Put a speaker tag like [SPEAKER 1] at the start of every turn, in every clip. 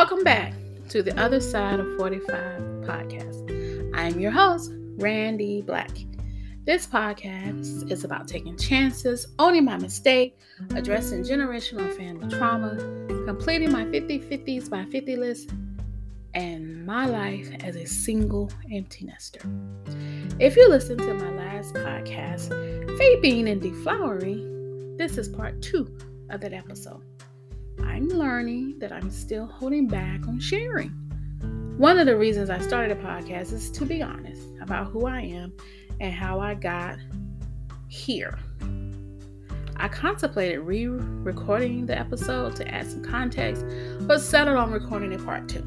[SPEAKER 1] Welcome back to the Other Side of 45 podcast. I am your host, Randy Black. This podcast is about taking chances, owning my mistake, addressing generational family trauma, completing my 50 50s by 50 list, and my life as a single empty nester. If you listened to my last podcast, Vaping and Deflowering, this is part two of that episode. I'm learning that I'm still holding back on sharing. One of the reasons I started a podcast is to be honest about who I am and how I got here. I contemplated re recording the episode to add some context, but settled on recording a part two.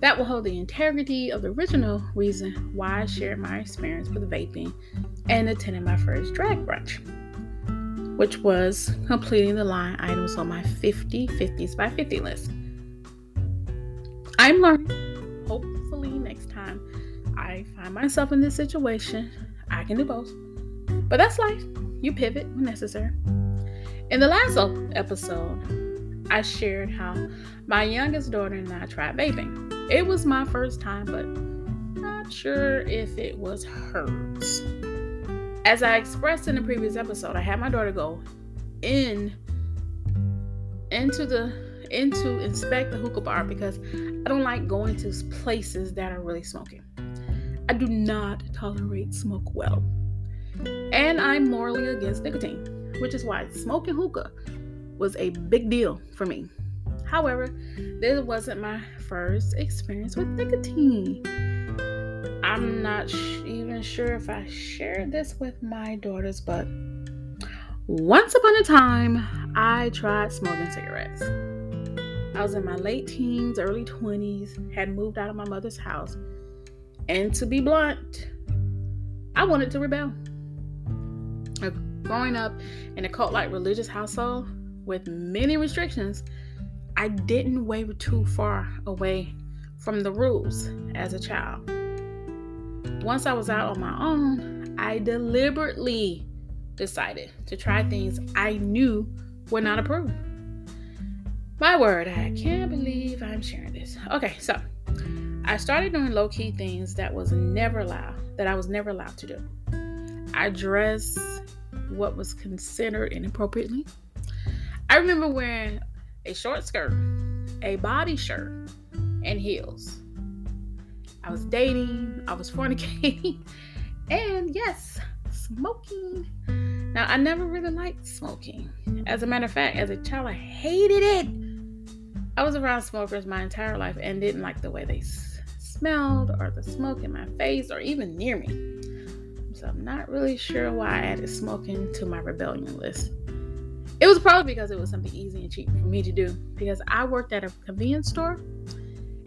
[SPEAKER 1] That will hold the integrity of the original reason why I shared my experience with vaping and attending my first drag brunch which was completing the line items on my 50 50s by 50 list. I'm learning. Hopefully, next time I find myself in this situation, I can do both. But that's life. You pivot when necessary. In the last episode, I shared how my youngest daughter and I tried vaping. It was my first time, but not sure if it was hers. As I expressed in the previous episode, I had my daughter go in into the into inspect the hookah bar because I don't like going to places that are really smoking. I do not tolerate smoke well. And I'm morally against nicotine, which is why smoking hookah was a big deal for me. However, this wasn't my first experience with nicotine. I'm not sh- even sure if I shared this with my daughters, but once upon a time, I tried smoking cigarettes. I was in my late teens, early 20s, had moved out of my mother's house, and to be blunt, I wanted to rebel. Uh, growing up in a cult like religious household with many restrictions, I didn't waver too far away from the rules as a child. Once I was out on my own, I deliberately decided to try things I knew were not approved. My word, I can't believe I'm sharing this. Okay, so I started doing low key things that was never allowed, that I was never allowed to do. I dressed what was considered inappropriately. I remember wearing a short skirt, a body shirt, and heels. I was dating, I was fornicating, and yes, smoking. Now, I never really liked smoking. As a matter of fact, as a child, I hated it. I was around smokers my entire life and didn't like the way they s- smelled or the smoke in my face or even near me. So I'm not really sure why I added smoking to my rebellion list. It was probably because it was something easy and cheap for me to do because I worked at a convenience store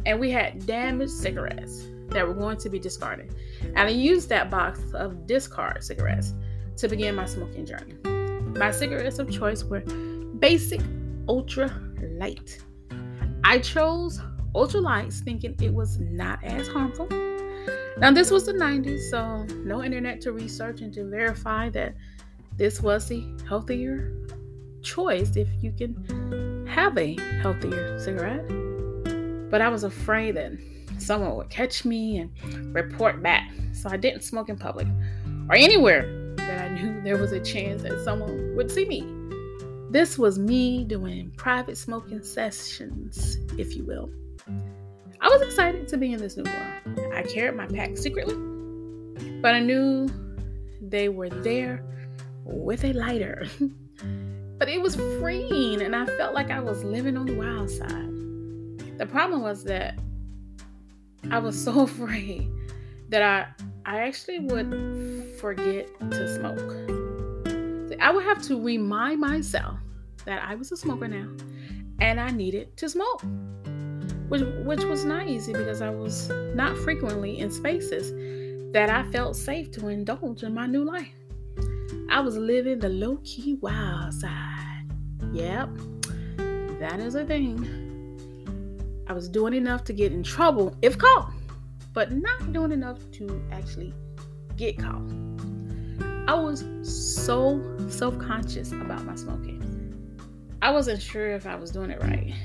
[SPEAKER 1] and we had damaged cigarettes that were going to be discarded. And I used that box of discard cigarettes to begin my smoking journey. My cigarettes of choice were basic ultra light. I chose ultra lights thinking it was not as harmful. Now, this was the 90s, so no internet to research and to verify that this was the healthier choice if you can have a healthier cigarette. But I was afraid that someone would catch me and report back. So I didn't smoke in public or anywhere that I knew there was a chance that someone would see me. This was me doing private smoking sessions, if you will. I was excited to be in this new world. I carried my pack secretly, but I knew they were there with a lighter. but it was freeing, and I felt like I was living on the wild side. The problem was that I was so afraid that I I actually would forget to smoke. I would have to remind myself that I was a smoker now and I needed to smoke. Which which was not easy because I was not frequently in spaces that I felt safe to indulge in my new life. I was living the low key wild side. Yep, that is a thing. I was doing enough to get in trouble if caught, but not doing enough to actually get caught. I was so self conscious about my smoking. I wasn't sure if I was doing it right.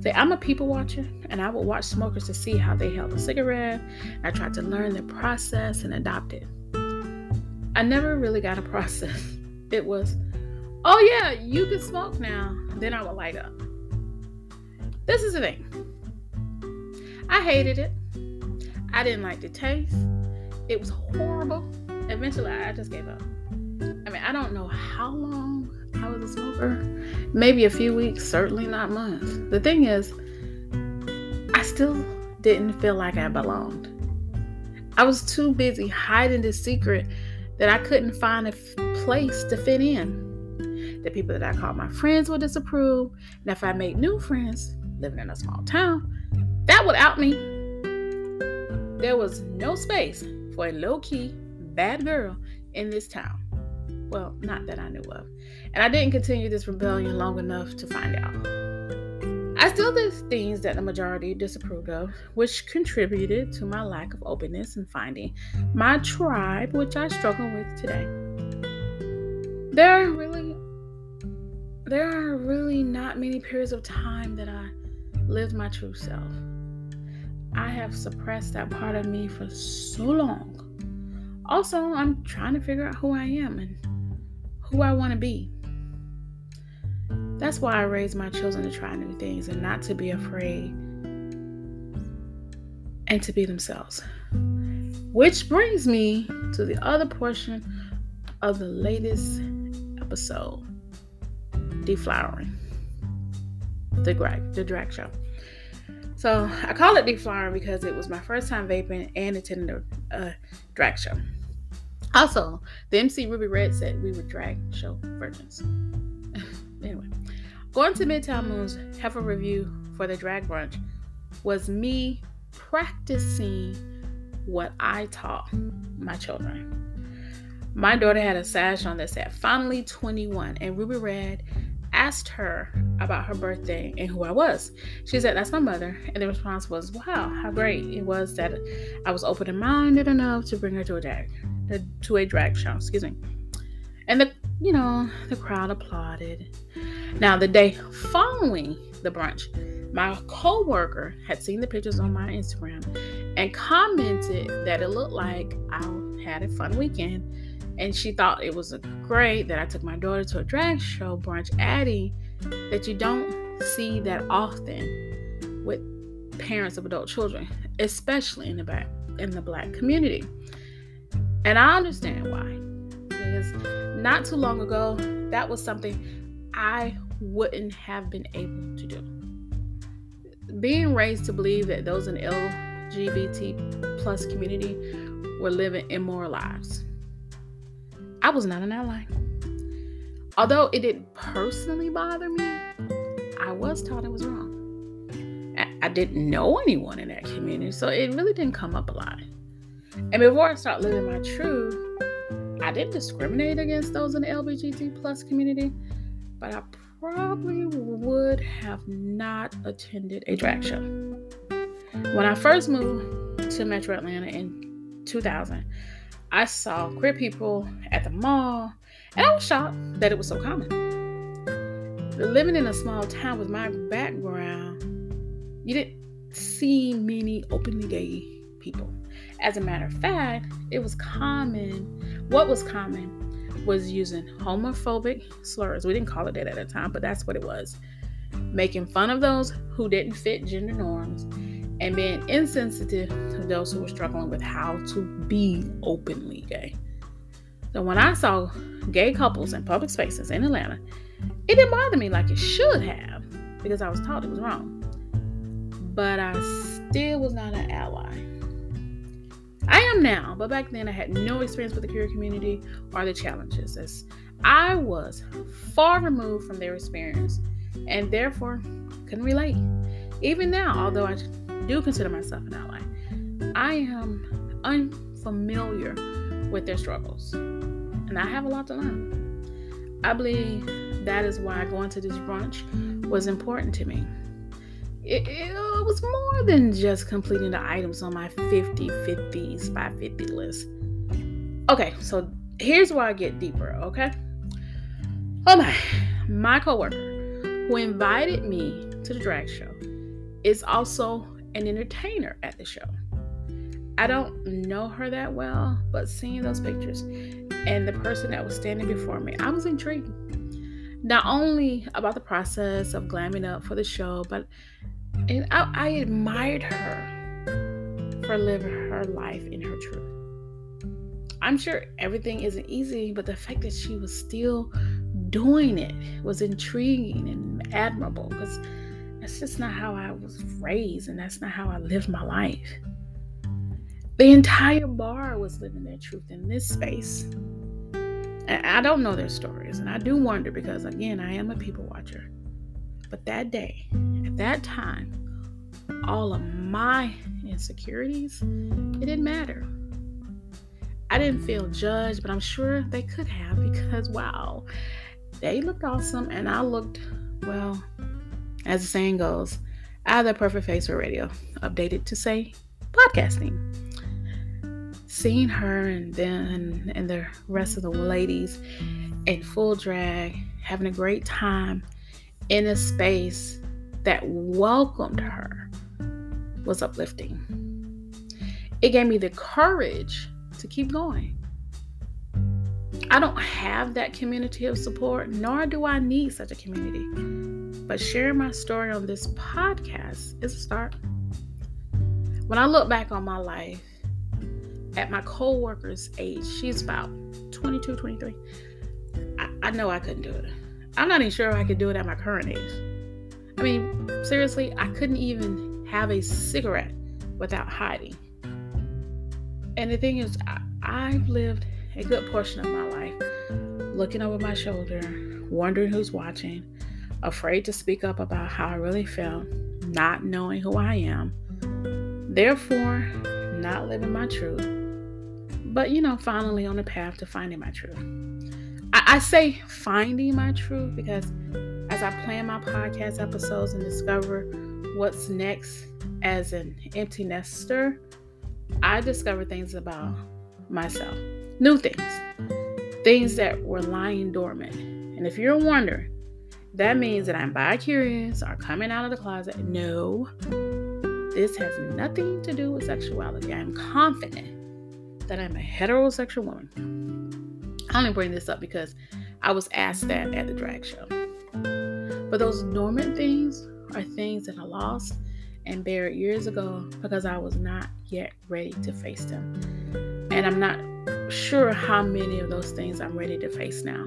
[SPEAKER 1] Say, I'm a people watcher, and I would watch smokers to see how they held a cigarette. I tried to learn the process and adopt it. I never really got a process. It was, oh yeah, you can smoke now. Then I would light up. This is the thing. I hated it. I didn't like the taste. It was horrible. Eventually, I just gave up. I mean, I don't know how long I was a smoker. Maybe a few weeks, certainly not months. The thing is, I still didn't feel like I belonged. I was too busy hiding the secret that I couldn't find a f- place to fit in. The people that I called my friends would disapprove, and if I made new friends living in a small town, that would out me. There was no space for a low key, bad girl in this town. Well, not that I knew of. And I didn't continue this rebellion long enough to find out. I still did things that the majority disapproved of, which contributed to my lack of openness in finding my tribe, which I struggle with today. There are really there are really not many periods of time that I lived my true self. I have suppressed that part of me for so long. Also, I'm trying to figure out who I am and who I want to be. That's why I raise my children to try new things and not to be afraid and to be themselves. Which brings me to the other portion of the latest episode deflowering the drag the drag show so i call it deflowering because it was my first time vaping and attending a, drag show also the mc ruby red said we were drag show virgins anyway Going to Midtown Moon's Heifer Review for the drag brunch was me practicing what I taught my children. My daughter had a sash on that said finally 21, and Ruby Red asked her about her birthday and who I was. She said, That's my mother. And the response was, Wow, how great it was that I was open minded enough to bring her to a drag uh, to a drag show, excuse me. And the you know, the crowd applauded. Now, the day following the brunch, my coworker had seen the pictures on my Instagram and commented that it looked like I had a fun weekend. And she thought it was great that I took my daughter to a drag show brunch, adding that you don't see that often with parents of adult children, especially in the back in the black community. And I understand why. Because not too long ago, that was something I wouldn't have been able to do. Being raised to believe that those in LGBT plus community were living immoral lives. I was not an ally. Although it didn't personally bother me, I was taught it was wrong. I didn't know anyone in that community, so it really didn't come up a lot. And before I start living my truth, I didn't discriminate against those in the LGBT plus community, but I probably would have not attended a drag show. When I first moved to Metro Atlanta in 2000, I saw queer people at the mall, and I was shocked that it was so common. Living in a small town with my background, you didn't see many openly gay people. As a matter of fact, it was common. What was common was using homophobic slurs. We didn't call it that at the time, but that's what it was. Making fun of those who didn't fit gender norms and being insensitive to those who were struggling with how to be openly gay. So when I saw gay couples in public spaces in Atlanta, it didn't bother me like it should have because I was taught it was wrong. But I still was not an ally. I am now, but back then I had no experience with the queer community or the challenges, as I was far removed from their experience and therefore couldn't relate. Even now, although I do consider myself an ally, I am unfamiliar with their struggles and I have a lot to learn. I believe that is why going to this brunch was important to me it, it uh, was more than just completing the items on my 50 50s by 50 list. Okay, so here's where I get deeper, okay? Oh my, my coworker who invited me to the drag show is also an entertainer at the show. I don't know her that well, but seeing those pictures and the person that was standing before me, I was intrigued. Not only about the process of glamming up for the show, but and I, I admired her for living her life in her truth. I'm sure everything isn't easy, but the fact that she was still doing it was intriguing and admirable because that's just not how I was raised and that's not how I lived my life. The entire bar was living their truth in this space. I don't know their stories, and I do wonder because, again, I am a people watcher. But that day, at that time, all of my insecurities, it didn't matter. I didn't feel judged, but I'm sure they could have because, wow, they looked awesome, and I looked, well, as the saying goes, I have the perfect face for radio, updated to say podcasting. Seeing her and then and the rest of the ladies in full drag, having a great time in a space that welcomed her was uplifting. It gave me the courage to keep going. I don't have that community of support, nor do I need such a community. But sharing my story on this podcast is a start. When I look back on my life, at my co-worker's age, she's about 22, 23. I, I know I couldn't do it. I'm not even sure I could do it at my current age. I mean, seriously, I couldn't even have a cigarette without hiding. And the thing is, I, I've lived a good portion of my life looking over my shoulder, wondering who's watching, afraid to speak up about how I really felt, not knowing who I am, therefore, not living my truth, but you know, finally on the path to finding my truth. I, I say finding my truth because as I plan my podcast episodes and discover what's next as an empty nester, I discover things about myself, new things, things that were lying dormant. And if you're wondering, that means that I'm bi curious or coming out of the closet. No, this has nothing to do with sexuality. I'm confident that I'm a heterosexual woman. I only bring this up because I was asked that at the drag show. But those dormant things are things that I lost and buried years ago because I was not yet ready to face them. And I'm not sure how many of those things I'm ready to face now.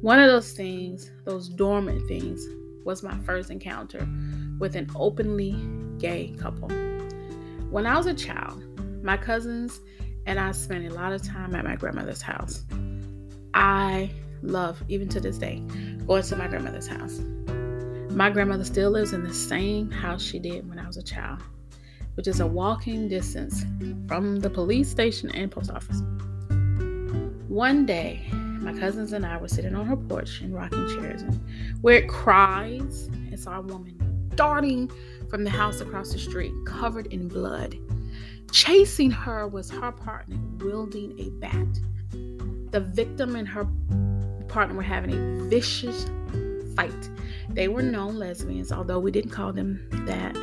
[SPEAKER 1] One of those things, those dormant things, was my first encounter with an openly gay couple. When I was a child, my cousins and I spent a lot of time at my grandmother's house. I love, even to this day, going to my grandmother's house. My grandmother still lives in the same house she did when I was a child, which is a walking distance from the police station and post office. One day, my cousins and I were sitting on her porch in rocking chairs, and we heard cries and saw a woman darting from the house across the street, covered in blood. Chasing her was her partner wielding a bat. The victim and her partner were having a vicious fight. They were known lesbians, although we didn't call them that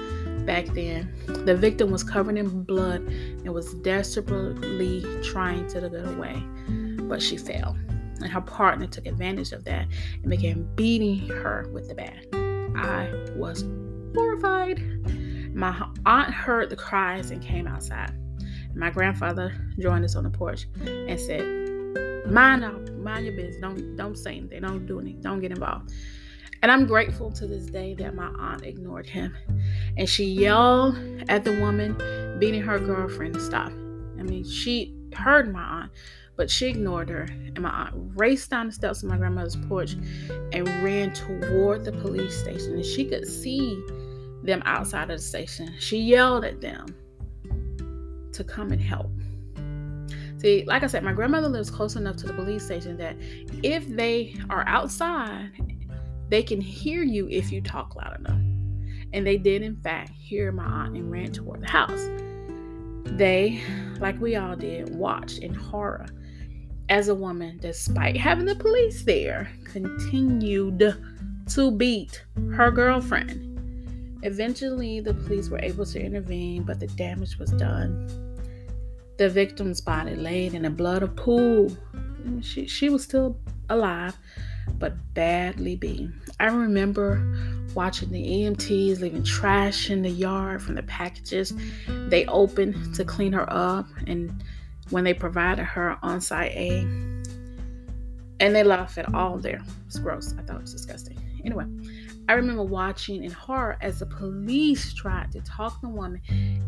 [SPEAKER 1] back then. The victim was covered in blood and was desperately trying to get away, but she fell. And her partner took advantage of that and began beating her with the bat. I was horrified. My aunt heard the cries and came outside. My grandfather joined us on the porch and said, "Mind mind your business. Don't don't say anything. Don't do anything. Don't get involved." And I'm grateful to this day that my aunt ignored him. And she yelled at the woman beating her girlfriend to stop. I mean, she heard my aunt, but she ignored her. And my aunt raced down the steps of my grandmother's porch and ran toward the police station. And she could see them outside of the station. She yelled at them to come and help. See, like I said, my grandmother lives close enough to the police station that if they are outside they can hear you if you talk loud enough. And they did, in fact, hear my aunt and ran toward the house. They, like we all did, watched in horror as a woman, despite having the police there, continued to beat her girlfriend. Eventually, the police were able to intervene, but the damage was done. The victim's body laid in a blood pool. She, she was still alive, but badly beaten. I remember watching the EMTs leaving trash in the yard from the packages they opened to clean her up, and when they provided her on site aid. And they left it all there. It's gross. I thought it was disgusting. Anyway, I remember watching in horror as the police tried to talk the woman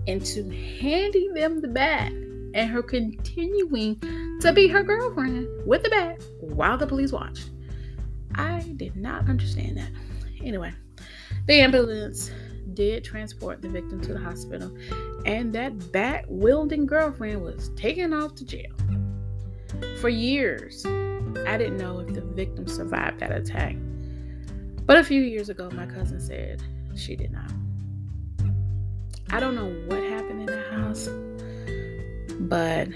[SPEAKER 1] into handing them the bag and her continuing to be her girlfriend with the bag while the police watched. I did not understand that. Anyway, the ambulance did transport the victim to the hospital, and that bat wielding girlfriend was taken off to jail. For years, I didn't know if the victim survived that attack. But a few years ago, my cousin said she did not. I don't know what happened in the house, but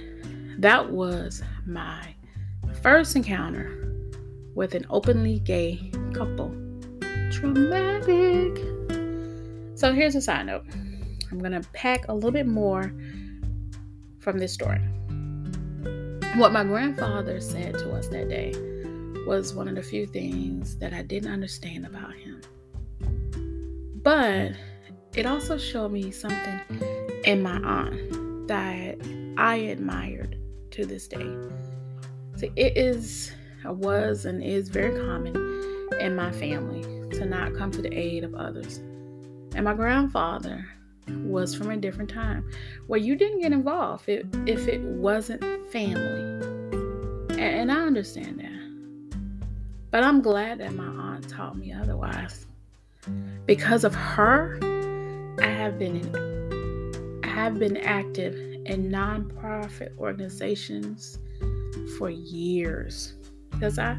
[SPEAKER 1] that was my first encounter with an openly gay couple. Traumatic. So here's a side note I'm going to pack a little bit more from this story. What my grandfather said to us that day was one of the few things that I didn't understand about him. But it also showed me something in my aunt that I admired to this day. See, it is, was, and is very common in my family to not come to the aid of others. And my grandfather was from a different time where you didn't get involved if, if it wasn't family. And, and I understand that. But I'm glad that my aunt taught me otherwise. Because of her, I have been I have been active in nonprofit organizations for years because I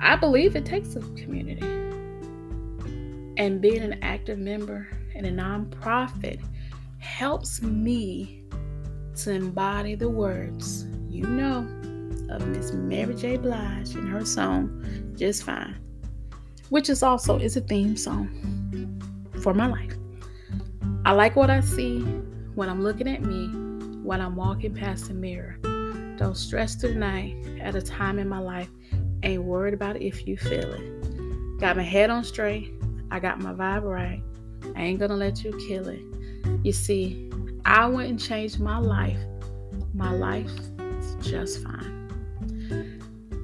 [SPEAKER 1] I believe it takes a community. And being an active member in a nonprofit helps me to embody the words you know of Miss Mary J. Blige in her song Just Fine, which is also is a theme song for my life. I like what I see when I'm looking at me when I'm walking past the mirror. Don't stress through the night at a time in my life. Ain't worried about it if you feel it. Got my head on straight. I got my vibe right. I ain't gonna let you kill it. You see, I wouldn't change my life. My life is just fine.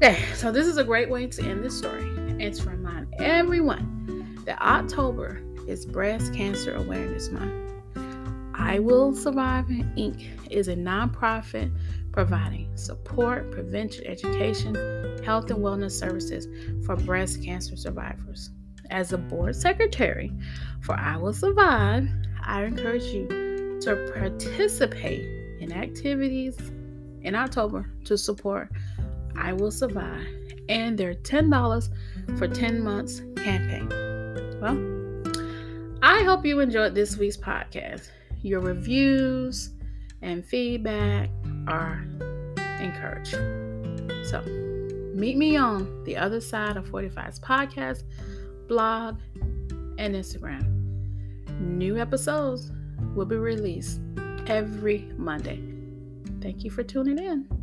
[SPEAKER 1] Okay, so this is a great way to end this story and to remind everyone that October is Breast Cancer Awareness Month. I Will Survive Inc. is a nonprofit providing support, prevention, education, health, and wellness services for breast cancer survivors. As a board secretary for I Will Survive, I encourage you to participate in activities in October to support I Will Survive and their $10 for 10 months campaign. Well, I hope you enjoyed this week's podcast. Your reviews and feedback are encouraged. So, meet me on the other side of 45's podcast, blog, and Instagram. New episodes will be released every Monday. Thank you for tuning in.